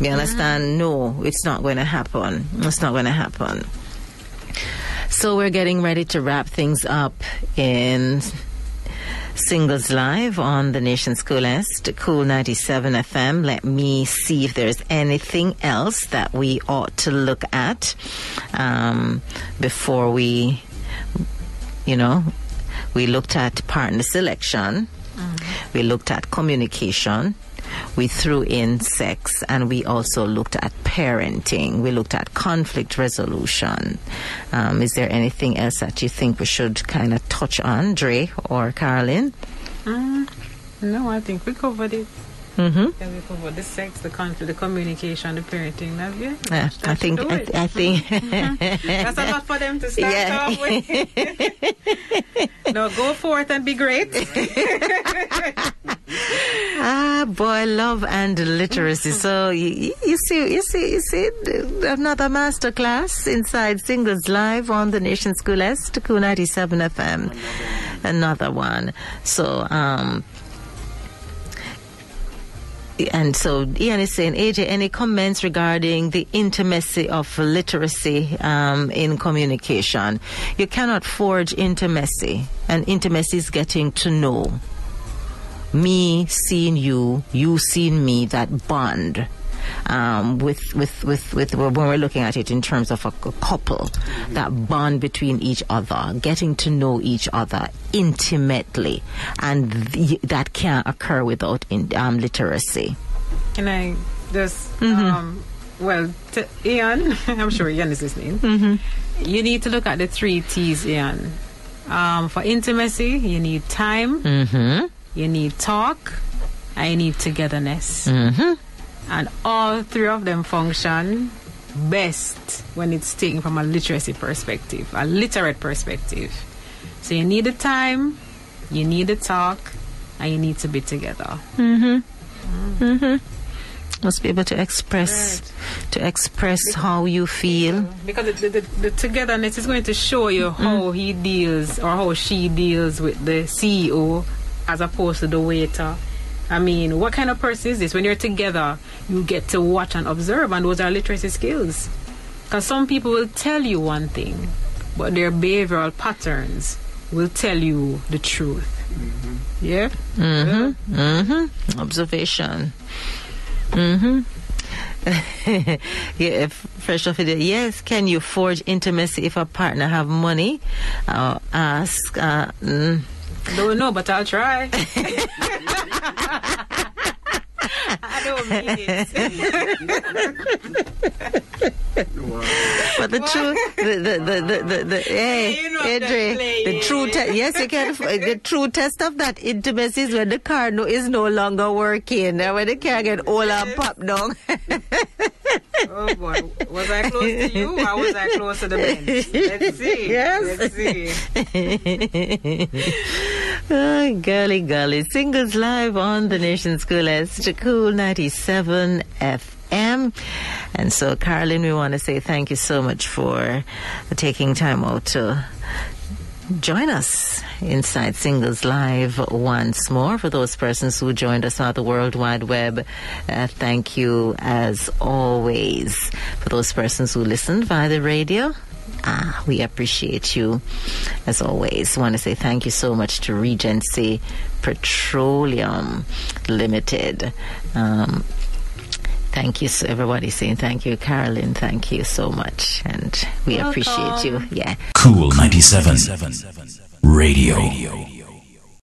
You understand? No, it's not going to happen. It's not going to happen. So we're getting ready to wrap things up in Singles Live on the nation's coolest, Cool 97 FM. Let me see if there's anything else that we ought to look at um, before we, you know, we looked at partner selection, we looked at communication, we threw in sex, and we also looked at parenting. We looked at conflict resolution. Um, is there anything else that you think we should kind of touch on, Dre or Carolyn? No, I think we covered it. Mm-hmm. Yeah, we covered the sex, the conflict, the communication, the parenting. That, yeah, Yeah, that I think I, it. I think That's a lot for them to start Yeah. off with. no, go forth and be great. ah, boy, love and literacy. So you, you see, you see, you see, another master class inside Singles Live on the Nation's Coolest, Cool 97 FM. Another one. So, um, and so Ian is saying, AJ, any comments regarding the intimacy of literacy um, in communication? You cannot forge intimacy, and intimacy is getting to know. Me seeing you, you seeing me, that bond um, with, with, with, with when we're looking at it in terms of a, a couple, mm-hmm. that bond between each other, getting to know each other intimately, and th- that can't occur without in, um, literacy. Can I just, mm-hmm. um, well, t- Ian, I'm sure Ian is listening. Mm-hmm. You need to look at the three T's, Ian. Um, for intimacy, you need time, mm-hmm. you need talk, and you need togetherness. Mm-hmm. And all three of them function best when it's taken from a literacy perspective, a literate perspective. So you need the time, you need the talk, and you need to be together. Mm-hmm. Mm-hmm. Must be able to express, right. to express because, how you feel. Because the, the, the, togetherness is going to show you mm-hmm. how he deals or how she deals with the CEO as opposed to the waiter I mean, what kind of person is this? When you're together, you get to watch and observe, and those are literacy skills. Because some people will tell you one thing, but their behavioral patterns will tell you the truth. Mm-hmm. Yeah? Mm-hmm. Mm-hmm. Observation. Mm-hmm. yeah, fresh off it. Yes, can you forge intimacy if a partner have money? I'll ask. Uh, mm. Don't know, but I'll try. I don't mean it. But the truth, the the the the, the, the hey, you know Adri, the true te- yes, you can. The true test of that intimacy is when the car no, is no longer working, and when the car get all yes. and pop down. oh boy, was I close to you or was I close to the bench? Let's see. Yes. Let's see. oh, golly, golly. Singles live on the Nation's Coolest Cool 97 FM. And so, Carolyn, we want to say thank you so much for taking time out to join us inside Singles Live once more. For those persons who joined us on the World Wide Web, uh, thank you as always. For those persons who listened via the radio, Ah, we appreciate you as always. Want to say thank you so much to Regency Petroleum Limited. Um, thank you, so everybody saying thank you, Carolyn. Thank you so much, and we Welcome. appreciate you. Yeah. Cool ninety seven radio. radio.